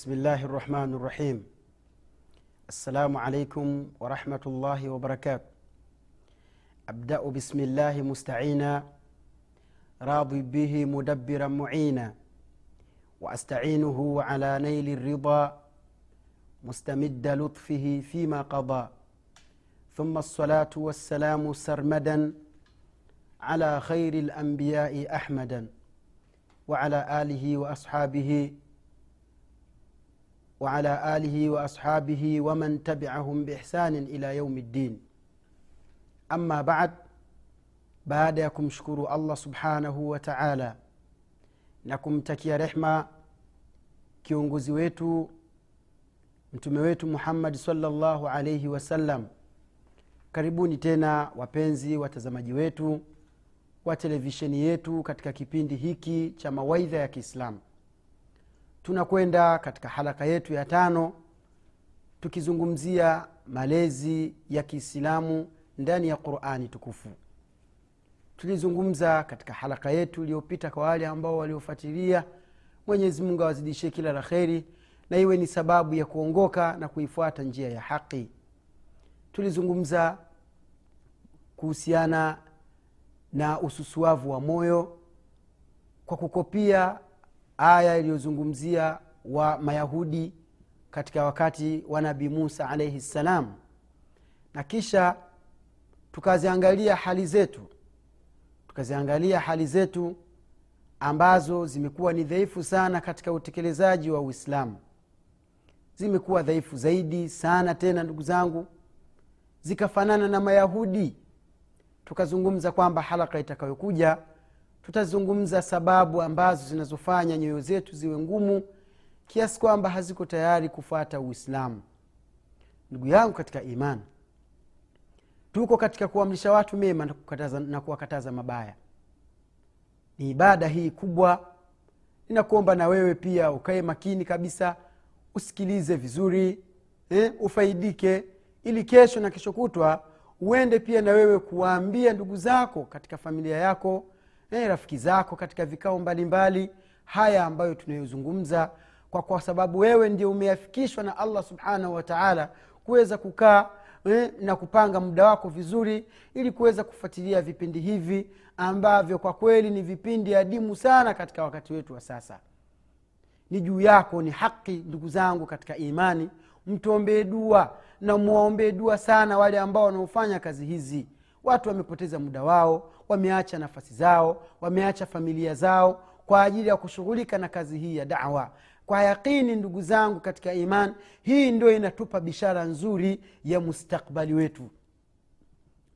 بسم الله الرحمن الرحيم السلام عليكم ورحمة الله وبركاته أبدأ بسم الله مستعينا راضي به مدبرا معينا وأستعينه على نيل الرضا مستمد لطفه فيما قضى ثم الصلاة والسلام سرمدا على خير الأنبياء أحمدا وعلى آله وأصحابه وعلى آله وأصحابه ومن تبعهم بإحسان إلى يوم الدين أما بعد baada ya kumshukuru allah subhanahu wa taala na kumtakia rehma kiongozi wetu mtume wetu muhammadi salllahu alaihi wasallam karibuni tena wapenzi watazamaji wetu wa televisheni yetu katika kipindi hiki cha mawaidha ya kiislamu tunakwenda katika halaka yetu ya tano tukizungumzia malezi ya kiislamu ndani ya qurani tukufu. Tulizungumza katika halaka yetu iliyopita kwa wale ambao waliofuatilia mwenyezi mungu awazidishie kila la kheri na iwe ni sababu ya kuongoka na kuifuata njia ya haqi tulizungumza kuhusiana na ususuavu wa moyo kwa kukopia aya iliyozungumzia wa mayahudi katika wakati wa nabii musa alaihi ssalam na kisha tukaziangalia hali zetu tukaziangalia hali zetu ambazo zimekuwa ni dhaifu sana katika utekelezaji wa uislamu. Zimekuwa dhaifu zaidi sana tena ndugu zangu zikafanana na mayahudi. Tukazungumza kwamba halaka itakayokuja tutazungumza sababu ambazo zinazofanya nyoyo zetu ziwe ngumu kiasi kwamba haziko tayari kufuata uislamu. Ndugu yangu katika imani tuko katika kuamrisha watu mema na, kuwakataza mabaya. Ni ibada hii kubwa. Ninakuomba na wewe pia ukae makini kabisa usikilize vizuri eh, ufaidike ili kesho na kesho kutwa uende pia na wewe kuwaambia ndugu zako katika familia yako eh, rafiki zako katika vikao mbalimbali mbali, haya ambayo tunayozungumza kwa, kwa sababu wewe ndio umeafikishwa na allah subhanahu wataala kuweza kukaa eh, na kupanga muda wako vizuri ili kuweza kufuatilia vipindi hivi ambavyo kwa kweli ni vipindi adimu sana katika wakati wetu wa sasa. Ni juu yako ni haki ndugu zangu katika imani. Mtuombee dua na mwaombee dua sana wale ambao wanaofanya kazi hizi watu wamepoteza muda wao wameacha nafasi zao wameacha familia zao kwa ajili ya kushughulika na kazi hii ya dawa kwa yaqini ndugu zangu katika iman hii ndio inatupa bishara nzuri ya mustakbali wetu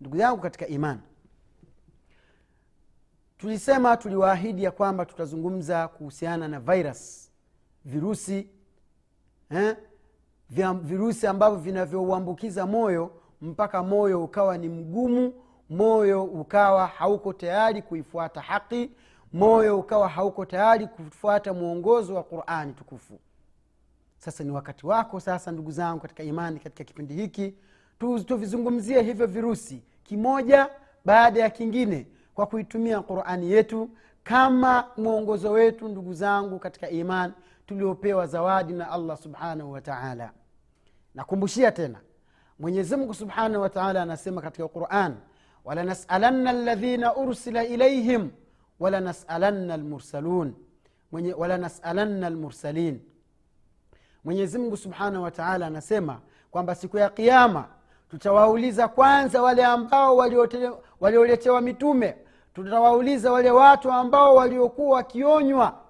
ndugu zangu katika iman tulisema tuliwaahidi ya kwamba tutazungumza kuhusiana na virus virusi eh? virusi ambavyo vinavyouambukiza moyo mpaka moyo ukawa ni mgumu moyo ukawa hauko tayari kuifuata haki moyo ukawa hauko tayari kufuata mwongozo wa qurani tukufu. Sasa ni wakati wako sasa ndugu zangu katika imani katika kipindi hiki tuvizungumzie hivyo virusi kimoja baada ya kingine kwa kuitumia qurani yetu kama mwongozo wetu ndugu zangu katika iman tuliopewa zawadi na allah subhanahu wataala nakumbushia tena mwenyezimngu subhanahu wataala anasema katika quran walanasalanna ladhina ursila ilaihim walanasalanna lmursalun walanasalanna lmursalin mwenyezimngu subhanahu wataala anasema kwamba siku ya kiama tutawauliza kwanza wale ambao walioletewa mitume tutawauliza wale watu ambao waliokuwa wakionywa.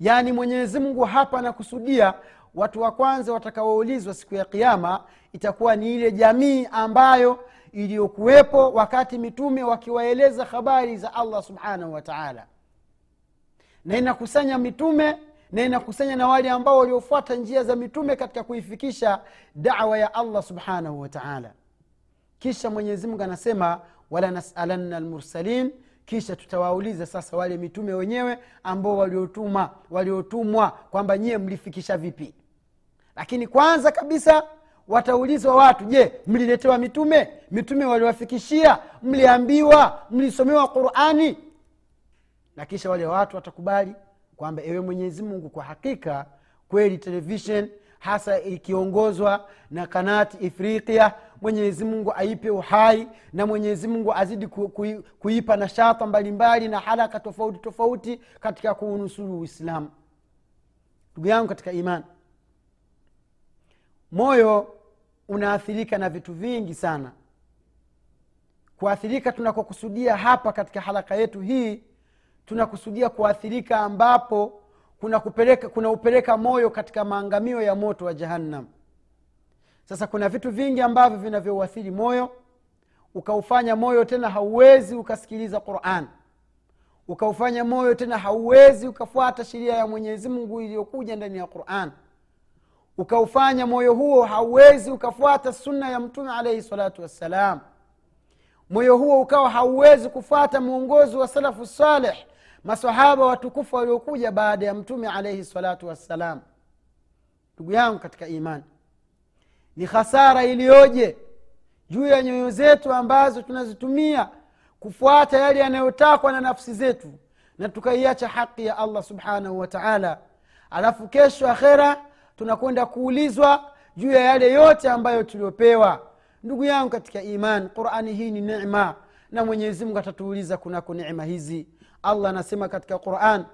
Yaani mwenyezi mungu hapa anakusudia watu wa kwanza watakaoulizwa siku ya kiama itakuwa ni ile jamii ambayo iliyokuwepo wakati mitume wakiwaeleza habari za allah subhanahu wa taala. Na inakusanya mitume na inakusanya na wale ambao waliofuata njia za mitume katika kuifikisha dawa ya allah subhanahu wa taala. Kisha mwenyezimungu anasema wala nasalanna lmursalin kisha tutawauliza sasa wale mitume wenyewe ambao waliotumwa waliotumwa kwamba nyie mlifikisha vipi lakini kwanza kabisa wataulizwa watu je mliletewa mitume? Mitume waliwafikishia? Mliambiwa? Mlisomewa qurani? Na kisha wale watu watakubali kwamba ewe mwenyezi mungu kwa hakika kweli televishen hasa ikiongozwa na kanati ifriqia mwenyezi mungu aipe uhai na mwenyezi mungu azidi ku, ku, kuipa nashata mbalimbali na haraka tofauti tofauti katika kuunusuru uislamu. Ndugu yangu katika imani moyo unaathirika na vitu vingi sana. Kuathirika tunakokusudia hapa katika haraka yetu hii tunakusudia kuathirika ambapo kuna kupeleka kuna upeleka moyo katika maangamio ya moto wa jahannam. Sasa kuna vitu vingi ambavyo vinavyouathiri moyo. Ukaufanya moyo tena hauwezi ukasikiliza quran. Ukaufanya moyo tena hauwezi ukafuata sheria ya mwenyezi mungu iliyokuja ndani ya quran ukaufanya moyo huo hauwezi ukafuata sunna ya mtume alaihi salatu wassalam. Moyo huo ukawa hauwezi kufuata mwongozi wa salafu saleh masahaba watukufu waliokuja baada ya mtume alaihi salatu wassalam. Ndugu yangu katika imani ni hasara iliyoje juu ya nyoyo zetu ambazo tunazitumia kufuata yale yanayotakwa na nafsi zetu na tukaiacha haki ya allah subhanahu wa taala. Alafu kesho akhera tunakwenda kuulizwa juu ya yale yote ambayo tuliopewa. Ndugu yangu katika iman qurani hii ni nema na mwenyezi mungu atatuuliza kunako nema hizi. Allah anasema katika quran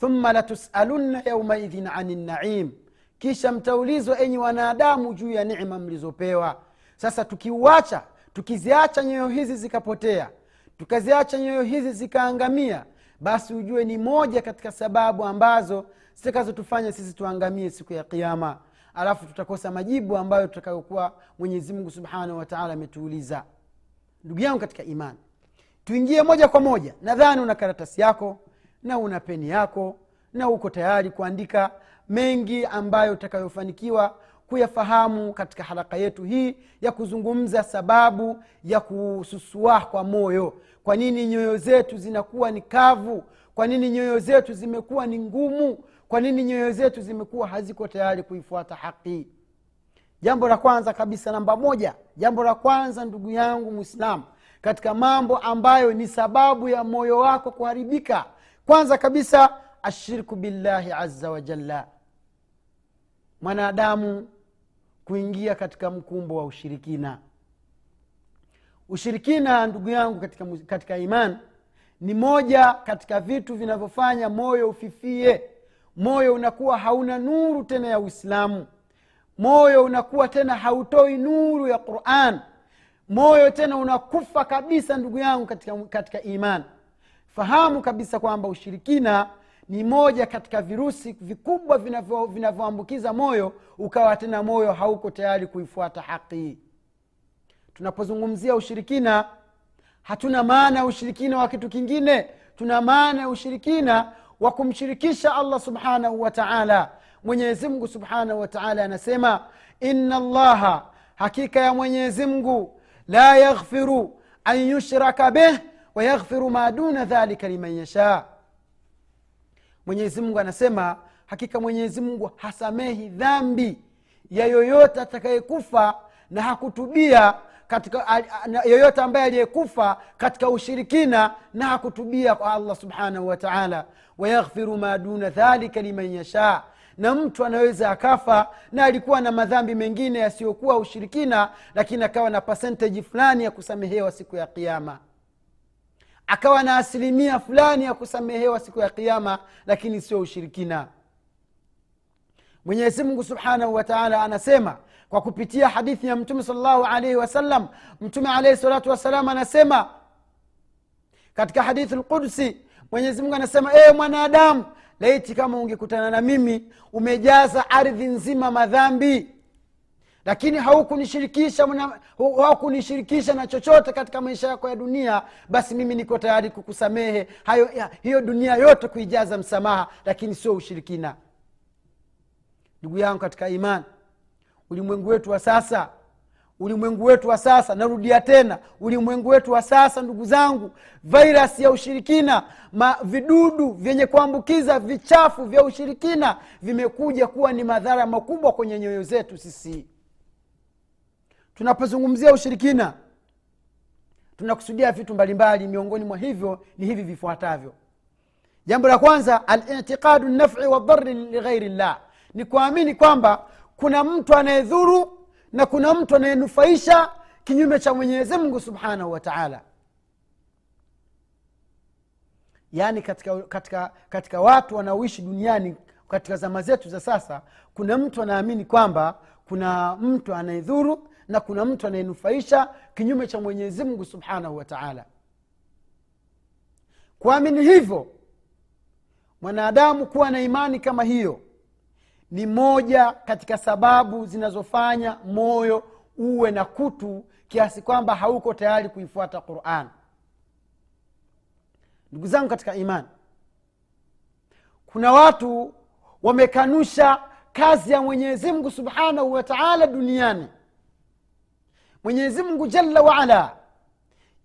thumma latusalunna yaumaidhin ani naim. Kisha mtaulizwa enyi wanadamu juu ya nema mlizopewa. Sasa tukiuacha tukiziacha nyoyo hizi zikapotea tukaziacha nyoyo hizi zikaangamia basi ujue ni moja katika sababu ambazo zitakazotufanya sisi tuangamie siku ya kiama alafu tutakosa majibu ambayo tutakayokuwa mwenyezimungu subhanahu wataala ametuuliza. Ndugu yangu katika imani tuingie moja kwa moja. Nadhani una karatasi yako na una peni yako na uko tayari kuandika mengi ambayo utakayofanikiwa kuyafahamu katika haraka yetu hii ya kuzungumza sababu ya kususua kwa moyo. Kwa nini nyoyo zetu zinakuwa ni kavu? Kwa nini nyoyo zetu zimekuwa ni ngumu kwa nini nyoyo zetu zimekuwa haziko tayari kuifuata haki? Jambo la kwanza kabisa namba moja jambo la kwanza ndugu yangu mwislamu katika mambo ambayo ni sababu ya moyo wako kuharibika kwanza kabisa ashirku billahi aza wajalla mwanadamu kuingia katika mkumbo wa ushirikina. Ushirikina ndugu yangu katika, katika iman ni moja katika vitu vinavyofanya moyo ufifie moyo unakuwa hauna nuru tena ya uislamu. Moyo unakuwa tena hautoi nuru ya quran. Moyo tena unakufa kabisa ndugu yangu katika, katika iman. Fahamu kabisa kwamba ushirikina ni moja katika virusi vikubwa vinavyoambukiza moyo ukawa tena moyo hauko tayari kuifuata haki. Tunapozungumzia ushirikina hatuna maana ya ushirikina wa kitu kingine. Tuna maana ya ushirikina wa kumshirikisha allah subhanahu wa taala. Mwenyezimngu subhanahu wa taala anasema ina llaha hakika ya mwenyezimngu la yaghfiru an yushraka bih wayaghfiru ma duna dhalika liman yashaa mwenyezimngu anasema hakika mwenyezimngu hasamehi dhambi ya yoyote atakayekufa na hakutubia katika yoyote ambaye aliyekufa katika ushirikina na hakutubia kwa allah subhanahu wataala wayaghfiru ma duna dhalika liman yashaa na mtu anaweza akafa na alikuwa na madhambi mengine yasiyokuwa ushirikina lakini akawa na pasenteji fulani ya kusamehewa siku ya kiama akawa na asilimia fulani ya kusamehewa siku ya kiama lakini sio ushirikina. Mwenyezi mungu subhanahu wataala anasema kwa kupitia hadithi ya mtume salllahu alaihi wasallam mtume alaihi salatu wassalam anasema katika hadithi lqudsi mwenyezimungu anasema ewe mwanadamu laiti kama ungekutana na mimi umejaza ardhi nzima madhambi. Lakini haukunishirikisha haukunishirikisha na chochote katika maisha yako ya dunia basi mimi niko tayari kukusamehe. Hayo ya, hiyo dunia yote kuijaza msamaha lakini sio ushirikina. Ndugu yangu katika imani ulimwengu wetu wa sasa. Ulimwengu wetu wa sasa. Narudia tena. Ulimwengu wetu wa sasa ndugu zangu. Virus ya ushirikina. Ma vidudu vyenye kuambukiza vichafu vya ushirikina vimekuja kuwa ni madhara makubwa kwenye nyoyo zetu sisi. Tunapozungumzia ushirikina tunakusudia vitu mbalimbali. Miongoni mwa hivyo ni hivi vifuatavyo. Jambo la kwanza alitiqadu nafi wadhari lighairi llah ni kuamini kwamba kuna mtu anayedhuru na kuna mtu anayenufaisha kinyume cha mwenyezi mungu subhanahu wa taala. Yaani katika, katika, katika watu wanaoishi duniani katika zama zetu za sasa kuna mtu anaamini kwamba kuna mtu anayedhuru na kuna mtu anayenufaisha kinyume cha mwenyezi mungu subhanahu wa taala. Kuamini hivyo mwanadamu kuwa na imani kama hiyo ni moja katika sababu zinazofanya moyo uwe na kutu kiasi kwamba hauko tayari kuifuata quran. Ndugu zangu katika imani kuna watu wamekanusha kazi ya mwenyezi mungu subhanahu wa taala duniani. Mwenyezi mungu jalla waala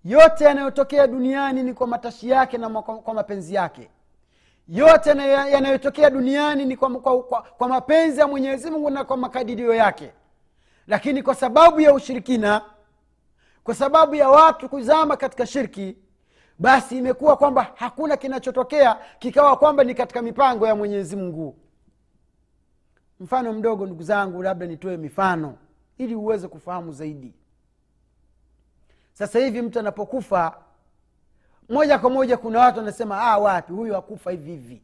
yote yanayotokea duniani ni kwa matashi yake na kwa, mapenzi yake yote yanayotokea duniani ni kwa, kwa, kwa, kwa mapenzi ya mwenyezi mungu na kwa makadirio yake. Lakini kwa sababu ya ushirikina kwa sababu ya watu kuzama katika shirki basi imekuwa kwamba hakuna kinachotokea kikawa kwamba ni katika mipango ya mwenyezi mungu. Mfano mdogo ndugu zangu labda nitoe mifano ili uweze kufahamu zaidi. Sasa hivi mtu anapokufa moja kwa moja kuna watu wanasema ah, wapi? Huyu akufa hivi hivi.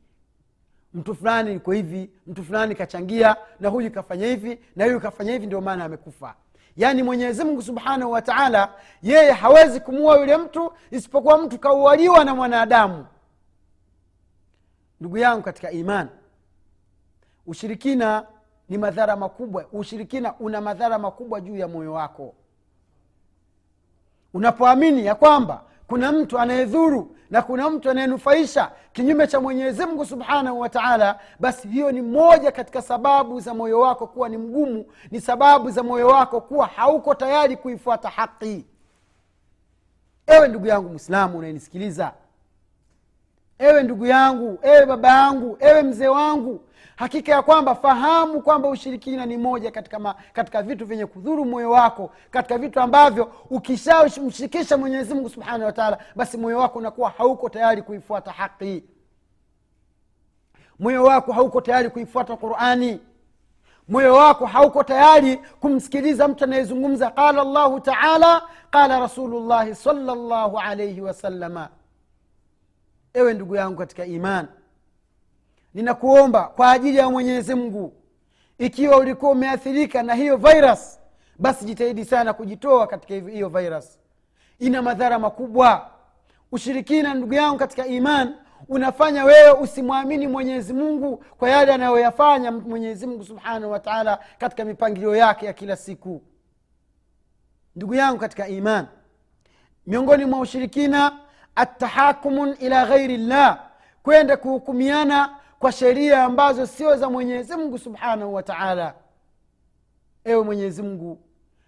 Mtu fulani iko hivi mtu fulani kachangia na huyu kafanya hivi na huyu kafanya hivi ndio maana amekufa. Yaani mwenyezimngu subhanahu wataala yeye hawezi kumuua yule mtu isipokuwa mtu kaualiwa na mwanadamu. Ndugu yangu katika imani ushirikina ni madhara makubwa. Ushirikina una madhara makubwa juu ya moyo wako. Unapoamini ya kwamba kuna mtu anayedhuru na kuna mtu anayenufaisha kinyume cha mwenyezi mungu subhanahu wa taala basi hiyo ni moja katika sababu za moyo wako kuwa ni mgumu ni sababu za moyo wako kuwa hauko tayari kuifuata haki. Ewe ndugu yangu mwislamu unayenisikiliza ewe ndugu yangu ewe baba yangu ewe mzee wangu hakika ya kwamba fahamu kwamba ushirikina ni moja katika, ma, katika vitu vyenye kudhuru moyo wako katika vitu ambavyo ukishamshirikisha mwenyezimungu subhanahu wa taala basi moyo wako unakuwa hauko tayari kuifuata haqi moyo wako hauko tayari kuifuata qurani. Moyo wako hauko tayari kumsikiliza mtu anayezungumza qala llahu taala qala rasulullahi salllahu alaihi wasalama ewe ndugu yangu katika imani ninakuomba kwa ajili ya mwenyezi mungu. Ikiwa ulikuwa umeathirika na hiyo virus basi jitahidi sana kujitoa katika hiyo virus. Ina madhara makubwa. Ushirikina ndugu yangu katika iman unafanya wewe usimwamini mwenyezi mungu kwa yale anayoyafanya mwenyezi mungu subhanahu wataala katika mipangilio yake ya kila siku. Ndugu yangu katika iman miongoni mwa ushirikina atahakumun ila ghairi llah kwenda kuhukumiana kwa sheria ambazo sio za mwenyezi mungu subhanahu wa taala. Ewe mwenyezi mungu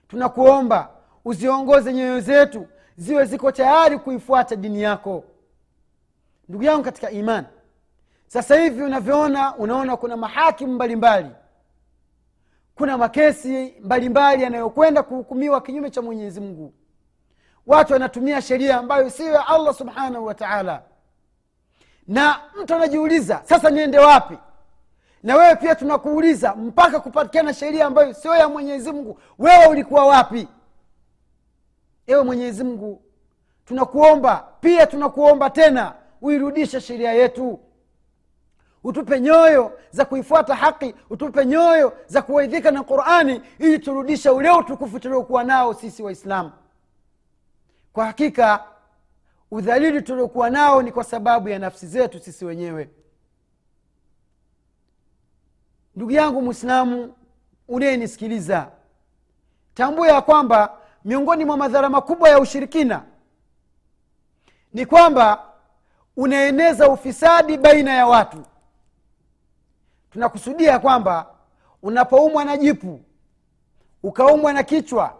tunakuomba uziongoze nyoyo zetu ziwe ziko tayari kuifuata dini yako. Ndugu yangu katika imani sasa hivi unavyoona unaona kuna mahakimu mbalimbali. Kuna makesi mbalimbali yanayokwenda kuhukumiwa kinyume cha mwenyezi mungu. Watu wanatumia sheria ambayo siyo ya allah subhanahu wa taala na mtu anajiuliza sasa niende wapi? Na wewe pia tunakuuliza mpaka kupatikana sheria ambayo sio ya mwenyezi mungu wewe ulikuwa wapi? Ewe mwenyezi mungu tunakuomba pia tunakuomba tena uirudishe sheria yetu. Utupe nyoyo za kuifuata haki utupe nyoyo za kuwaidhika na qurani ili turudishe ule utukufu tuliokuwa nao sisi waislamu. Kwa hakika udhalili tuliokuwa nao ni kwa sababu ya nafsi zetu sisi wenyewe. Ndugu yangu mwislamu unayenisikiliza tambua ya kwamba miongoni mwa madhara makubwa ya ushirikina ni kwamba unaeneza ufisadi baina ya watu. Tunakusudia kwamba unapoumwa na jipu ukaumwa na kichwa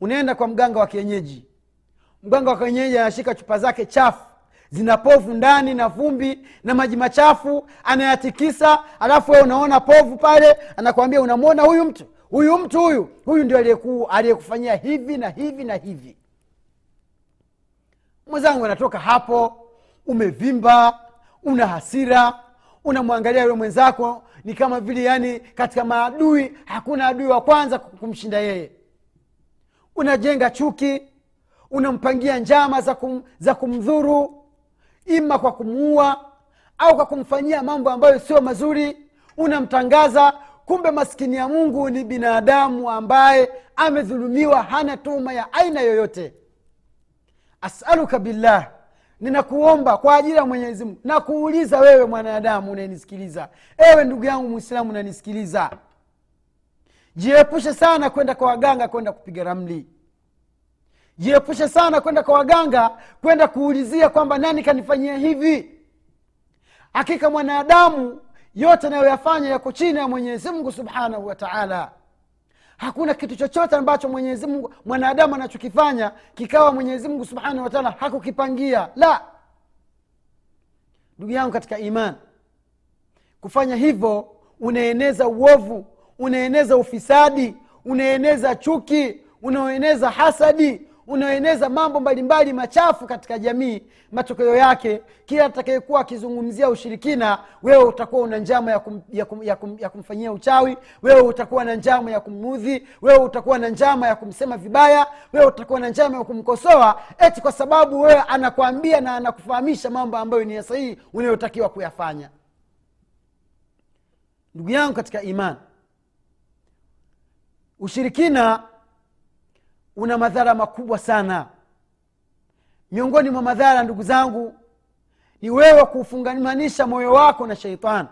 unaenda kwa mganga wa kienyeji mganga wa kienyeji anashika chupa zake chafu zina povu ndani na vumbi na maji machafu anayatikisa alafu wee unaona povu pale anakwambia unamwona huyu mtu? Huyu mtu huyu huyu ndio aliyekufanyia hivi na hivi na hivi. Mwenzangu anatoka hapo umevimba una hasira unamwangalia yule mwenzako ni kama vile yani katika maadui hakuna adui wa kwanza kumshinda yeye. Unajenga chuki unampangia njama za, kum, za kumdhuru ima kwa kumuua au kwa kumfanyia mambo ambayo sio mazuri. Unamtangaza kumbe maskini ya mungu ni binadamu ambaye amedhulumiwa hana tuma ya aina yoyote. Asaluka billah. Ninakuomba kwa ajili ya mwenyezi mungu. Nakuuliza wewe mwanadamu unayenisikiliza ewe ndugu yangu mwislamu unanisikiliza. Jiepushe sana kwenda kwa waganga kwenda kupiga ramli jiepushe sana kwenda kwa waganga kwenda kuulizia kwamba nani kanifanyia hivi. Hakika mwanadamu yote anayoyafanya yako chini ya mwenyezi mungu subhanahu wa taala. Hakuna kitu chochote ambacho mwenyezi mwanadamu anachokifanya kikawa mwenyezi mungu subhanahu wa taala hakukipangia. La! Ndugu yangu katika iman kufanya hivyo unaeneza uovu unaeneza ufisadi unaeneza chuki unaeneza hasadi unaeneza mambo mbalimbali machafu katika jamii matokeo yake kila atakayekuwa akizungumzia ushirikina wewe utakuwa una njama ya, kum, ya, kum, ya, kum, ya kumfanyia uchawi wewe utakuwa na njama ya kumudhi wewe utakuwa na njama ya kumsema vibaya wewe utakuwa na njama ya kumkosoa eti kwa sababu wewe anakuambia na anakufahamisha mambo ambayo ni ya sahihi unayotakiwa kuyafanya. Ndugu yangu katika iman ushirikina una madhara makubwa sana. Miongoni mwa madhara ndugu zangu ni wewe kuufungamanisha moyo wako na sheitani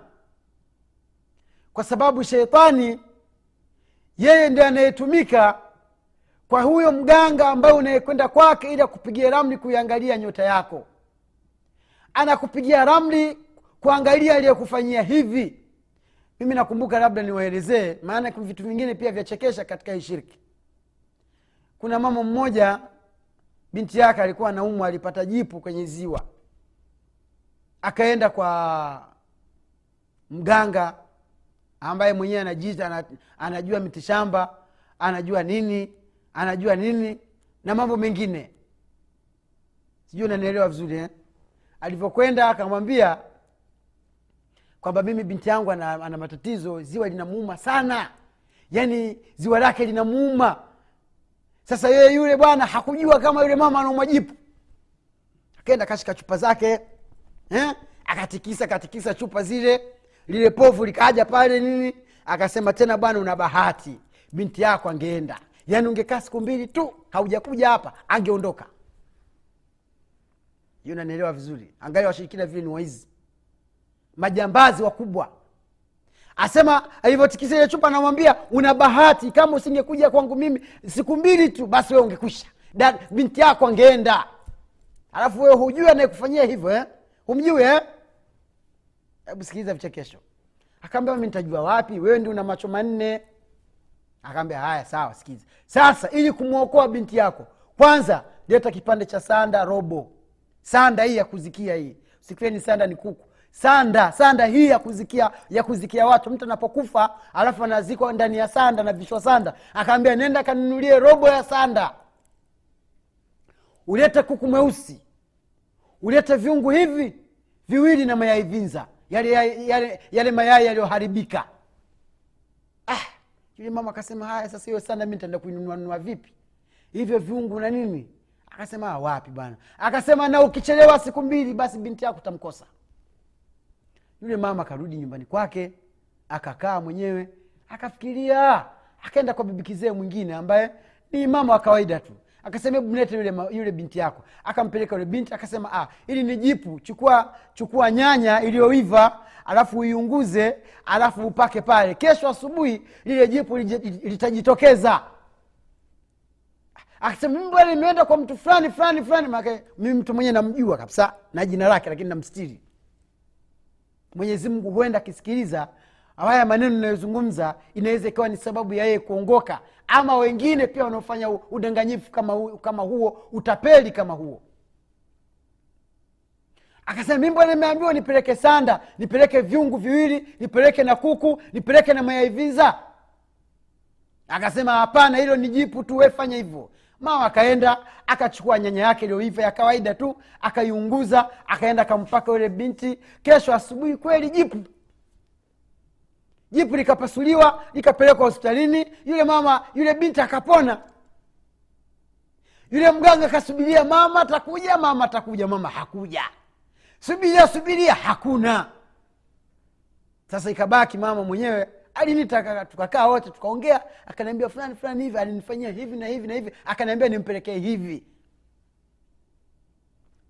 kwa sababu sheitani yeye ndi anayetumika kwa huyo mganga ambaye unayekwenda kwake ili akupigia ramli kuiangalia nyota yako. Anakupigia ramli kuangalia aliyekufanyia hivi. Mimi nakumbuka labda niwaelezee maana vitu vingine pia vyachekesha katika hii shirki kuna mama mmoja binti yake alikuwa anaumwa alipata jipu kwenye ziwa. Akaenda kwa mganga ambaye mwenyewe anajiita ana- anajua mitishamba anajua nini anajua nini na mambo mengine. Sijui unanielewa vizuri eh? alivyokwenda akamwambia kwamba mimi binti yangu ana, ana matatizo ziwa linamuuma sana. Yaani ziwa lake linamuuma sasa yeye yule bwana hakujua kama yule mama anaumwa jipu akaenda kashika chupa zake eh? akatikisa katikisa chupa zile lile povu likaja pale nini? Akasema tena bwana una bahati. Binti yako angeenda. Yaani ungekaa siku mbili tu haujakuja hapa angeondoka. Hiyo nanielewa vizuri. Angalia washirikina vile ni waizi. Majambazi wakubwa asema alivyotikisa ile chupa anamwambia una bahati kama usingekuja kwangu mimi siku mbili tu basi wewe ungekwisha. Binti yako angeenda. Alafu wewe hujui anayekufanyia hivyo eh? humjui eh? hebu sikiliza vichekesho akaambia mimi nitajua wapi? Wewe ndi una macho manne. Akaambia haya sawa sikiza. Sasa ili kumwokoa binti yako kwanza leta kipande cha sanda robo. Sanda hii ya kuzikia hii. Sikieni sanda ni kuku sanda sanda hii ya kuzikia ya kuzikia watu. Mtu anapokufa alafu anazikwa ndani ya sanda na vishwa sanda. Akaambia nenda kanunulie robo ya sanda. Ulete kuku mweusi. Ulete viungu hivi viwili na mayai vinza. Yale, yale, yale, mayai yaliyoharibika. Ah, yule mama akasema haya sasa hiyo sanda mi nitaenda kuinunuanunua vipi? Hivyo viungu na nini? Akasema "Ah, wapi bwana? Akasema na ukichelewa siku mbili basi binti yako utamkosa yule mama akarudi nyumbani kwake akakaa mwenyewe akafikiria akaenda kwa bibikizee mwingine ambaye ni mama wa kawaida tu. Akasema hebu mlete yule, yule binti yako. Akampeleka yule binti akasema ah, ili ni jipu chukua chukua nyanya iliyoiva alafu uiunguze alafu upake pale. Kesho asubuhi lile jipu litajitokeza. Akasema bwana nimeenda kwa mtu fulani fulani fulani? Mtu mwenyewe namjua kabisa na jina lake lakini namstiri mwenyezi mungu huenda akisikiliza haya maneno inayozungumza inaweza ikawa ni sababu ya yeye kuongoka ama wengine pia wanaofanya udanganyifu kama, kama huo utapeli kama huo. Akasema mi mbona nimeambiwa nipeleke sanda nipeleke vyungu viwili nipeleke na kuku nipeleke na mayaiviza akasema hapana hilo ni jipu tu wefanya hivyo mama akaenda akachukua nyanya yake iliyoiva ya kawaida tu akaiunguza akaenda akampaka yule binti. Kesho asubuhi kweli jipu. Jipu likapasuliwa likapelekwa hospitalini. Yule mama yule binti akapona. Yule mganga akasubiria mama atakuja mama atakuja. Mama hakuja. Subiria subiria. Hakuna. Sasa ikabaki mama mwenyewe alinita tukakaa wote tukaongea. Akaniambia fulani fulani hivi alinifanyia hivi na hivi na hivi. Akaniambia nimpelekee hivi.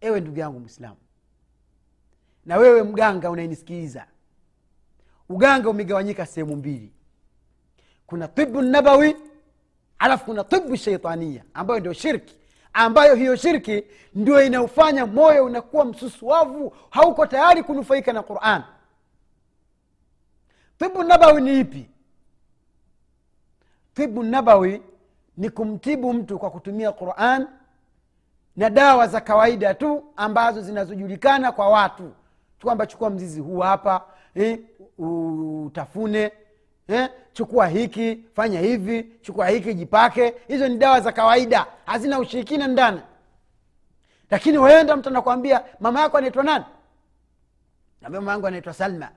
Ewe ndugu yangu mwislamu na wewe mganga unayenisikiliza uganga umegawanyika sehemu mbili. Kuna tibu nabawi alafu kuna tibu sheitania ambayo ndio shirki. Ambayo hiyo shirki ndio inaofanya moyo unakuwa msusuavu hauko tayari kunufaika na quran tibu nabawi ni ipi? Tibu nabawi ni kumtibu mtu kwa kutumia quran na dawa za kawaida tu ambazo zinazojulikana kwa watu. Kwamba chukua mzizi huu hapa eh, utafune eh, chukua hiki fanya hivi chukua hiki jipake. Hizo ni dawa za kawaida hazina ushirikina ndani. Lakini waenda mtu anakwambia mama yako anaitwa nani? Nambia mama yangu anaitwa salma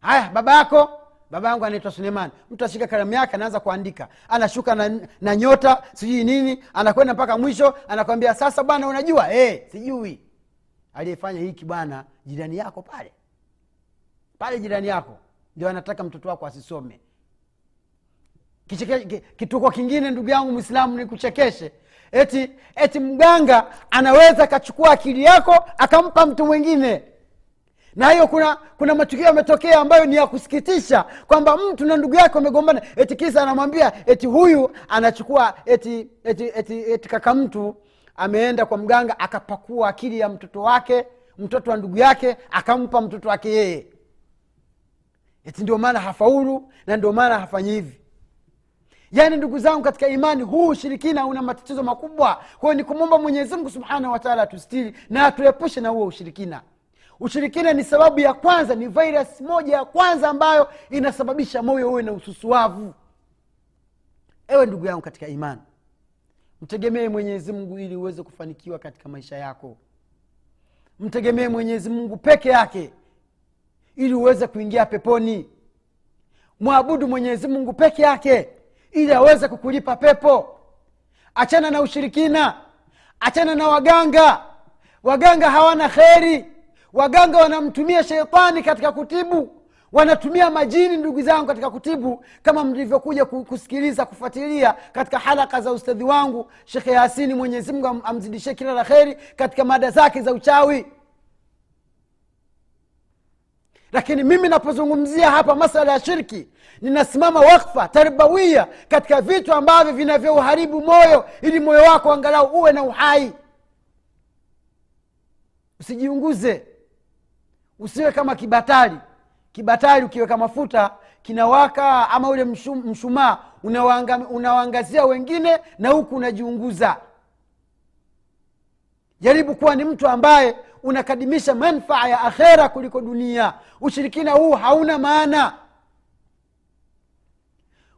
haya baba yako? Baba yangu anaitwa suleiman mtu ashika kalamu yake anaanza kuandika. Anashuka na, na nyota sijui nini anakwenda mpaka mwisho anakwambia sasa bwana unajua? Hey, sijui. Aliyefanya hiki bwana jirani yako pale. Pale jirani yako. Ndio anataka mtoto wako asisome. Kituko kingine ndugu yangu mwislamu nikuchekeshe eti eti mganga anaweza akachukua akili yako akampa mtu mwingine na hiyo kuna kuna matukio yametokea ambayo ni ya kusikitisha kwamba mtu na ndugu yake wamegombana. Eti kisa anamwambia eti huyu anachukua eti eti, eti, eti kaka mtu ameenda kwa mganga akapakua akili ya mtoto wake mtoto wa ndugu yake akampa mtoto wake yeye. Eti ndio maana hafaulu na ndio maana hafanyi hivi. Yaani ndugu zangu katika imani huu ushirikina una matatizo makubwa. Kwayo ni kumwomba mwenyezimngu subhanahu wataala atustiri na atuepushe na huo ushirikina ushirikina ni sababu ya kwanza ni virus moja ya kwanza ambayo inasababisha moyo uwe na ususuavu ewe ndugu yangu katika imani mtegemee mwenyezi mungu ili uweze kufanikiwa katika maisha yako. Mtegemee mwenyezi mungu peke yake ili uweze kuingia peponi. Mwabudu mwenyezi mungu peke yake ili aweze kukulipa pepo. Achana na ushirikina achana na waganga. Waganga hawana kheri waganga wanamtumia sheitani katika kutibu. Wanatumia majini ndugu zangu katika kutibu kama mlivyokuja kusikiliza kufuatilia katika halaka za ustadhi wangu shekhe yasini mwenyezimngu amzidishie kila la kheri katika mada zake za uchawi. Lakini mimi napozungumzia hapa masala ya shirki ninasimama wakfa tarbawia katika vitu ambavyo vinavyouharibu moyo ili moyo wako angalau uwe na uhai. Usijiunguze usiwe kama kibatari kibatari ukiweka mafuta kinawaka ama ule mshumaa unawaanga- unawaangazia wengine na huku unajiunguza. Jaribu kuwa ni mtu ambaye unakadimisha manfaa ya akhera kuliko dunia. Ushirikina huu hauna maana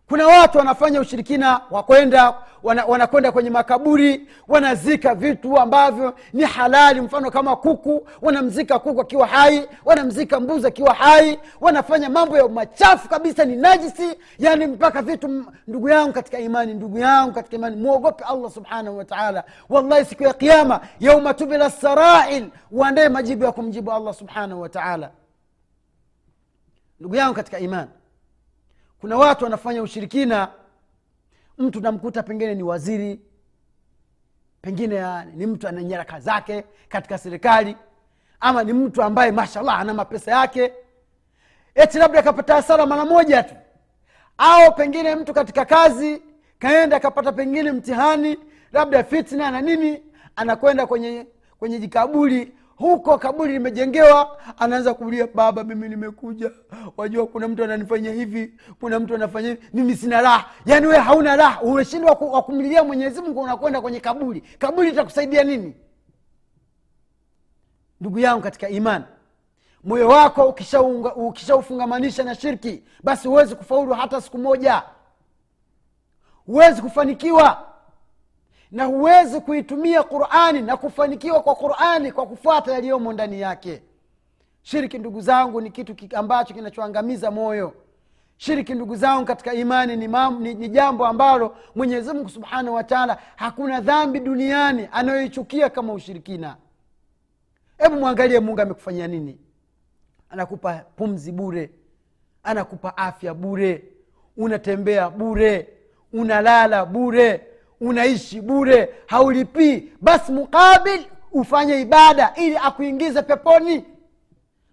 kuna watu wanafanya ushirikina wakwenda wana- wanakwenda kwenye makaburi wanazika vitu ambavyo ni halali mfano kama kuku wanamzika kuku akiwa hai wanamzika mbuzi akiwa hai wanafanya mambo ya machafu kabisa ni najisi yani mpaka vitu ndugu yangu katika imani ndugu yangu katika imani mwogope allah subhanahu wataala wallahi siku ya kiama yauma tubila sarail uandae majibu ya kumjibu allah subhanahu wataala ndugu yangu katika imani kuna watu wanafanya ushirikina. Mtu namkuta pengine ni waziri pengine ni mtu ana nyaraka zake katika serikali ama ni mtu ambaye mashallah ana mapesa yake. Eti labda akapata hasara mara moja tu au pengine mtu katika kazi kaenda akapata pengine mtihani labda fitna na nini anakwenda kwenye kwenye jikaburi huko kaburi limejengewa anaanza kulia baba mimi nimekuja. Wajua kuna mtu ananifanyia hivi kuna mtu anafanya hivi. Mimi sina raha. Yaani we hauna raha. Umeshindwa waku- wakumlilia mwenyezimungu unakwenda kwenye kaburi. Kaburi itakusaidia nini? Ndugu yangu katika imani moyo wako ukishaufungamanisha ukishaufungamanisha na shirki basi huwezi kufaulu hata siku moja. Huwezi kufanikiwa na huwezi kuitumia qurani na kufanikiwa kwa qurani kwa kufuata yaliyomo ndani yake. Shiriki ndugu zangu ni kitu ambacho kinachoangamiza moyo. Shiriki ndugu zangu katika imani ni, mam, ni, ni jambo ambalo mwenyezi mungu subhanahu wataala hakuna dhambi duniani anayoichukia kama ushirikina. Hebu mwangalie mungu amekufanyia nini. Anakupa pumzi bure anakupa afya bure unatembea bure unalala bure unaishi bure haulipii basi mukabil ufanye ibada ili akuingize peponi.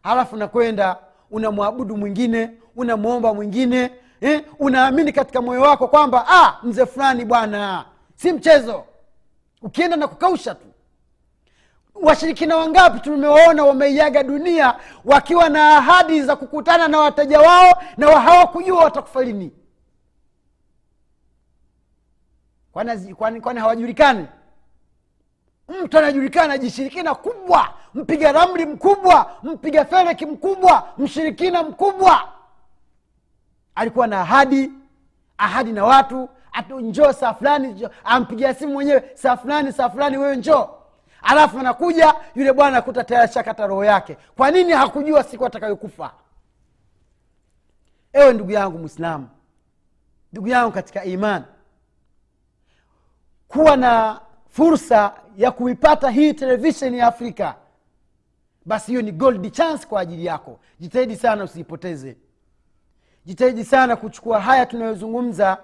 Halafu nakwenda unamwabudu mwingine unamwomba mwingine eh? unaamini katika moyo wako kwamba ah, mzee fulani bwana si mchezo. Ukienda na kukausha tu. Washirikina wangapi tumewaona wameiaga dunia wakiwa na ahadi za kukutana na wateja wao na wa- hawakujua watakufa kwani, hawajulikani? Mtu anajulikana jishirikina kubwa mpiga ramli mkubwa mpiga feleki mkubwa mshirikina mkubwa. Alikuwa na ahadi ahadi na watu atu njoo saa fulani ampigia simu mwenyewe saa fulani saa fulani wewe njoo. Alafu anakuja yule bwana akuta tayari shakata roho yake. Kwa nini hakujua siku atakayokufa? Ewe ndugu yangu mwislamu ndugu yangu katika imani kuwa na fursa ya kuipata hii televisheni ya afrika. Basi hiyo ni gold chance kwa ajili yako. Jitahidi sana usiipoteze jitahidi sana kuchukua haya tunayozungumza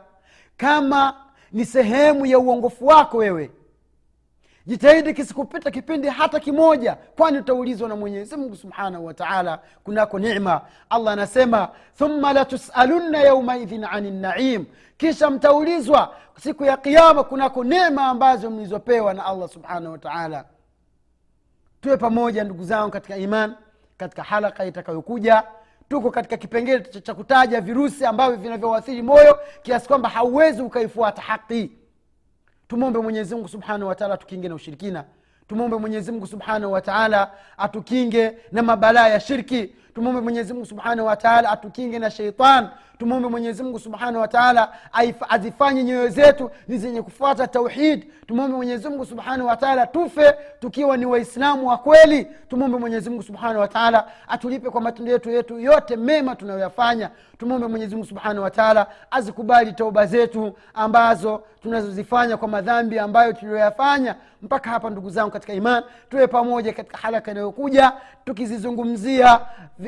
kama ni sehemu ya uongofu wako wewe jitahidi kisikupita kipindi hata kimoja kwani utaulizwa na mwenyezi mungu subhanahu wataala kunako nema allah anasema thumma latusalunna yaumaidhin ani naim. Kisha mtaulizwa siku ya kiama kunako nema ambazo mlizopewa na allah subhanahu wataala tuwe pamoja ndugu zangu katika iman katika halaka itakayokuja. Tuko katika kipengele cha- kutaja virusi ambavyo vinavyoathiri moyo kiasi kwamba hauwezi ukaifuata haki tumwombe mwenyezimngu subhanahu wataala atukinge na ushirikina. Tumwombe mwenyezimungu subhanahu wataala atukinge na mabalaa ya shirki. Tumwombe mwenyezimungu subhanahu wataala atukinge na sheitan tumwombe mwenyezimungu subhanahu wataala azifanye nyoyo zetu ni zenye kufuata tauhid. Tumwombe mwenyezimungu subhanahu wataala tufe tukiwa ni waislamu wa kweli. Tumwombe mwenyezimungu subhanahu wataala atulipe kwa matendo yetu yetu yote mema tunayoyafanya tumwombe mwenyezimungu subhanahu wataala azikubali tauba zetu ambazo tunazozifanya kwa madhambi ambayo tuliyoyafanya mpaka hapa ndugu zangu katika iman. Tuwe pamoja katika halaka inayokuja tukizizungumzia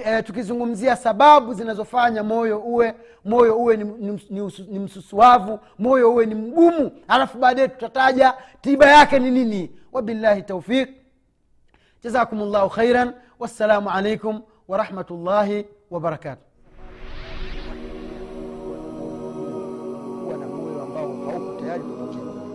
eh, tukizungumzia sababu zinazofanya moyo uwe moyo uwe ni, ni, ni, ni msusuavu moyo uwe ni mgumu. Alafu baadaye tutataja tiba yake ni nini. Wabillahi taufik jazakum llahu khairan. Wassalamu alaikum warahmatullahi wabarakatuh hauko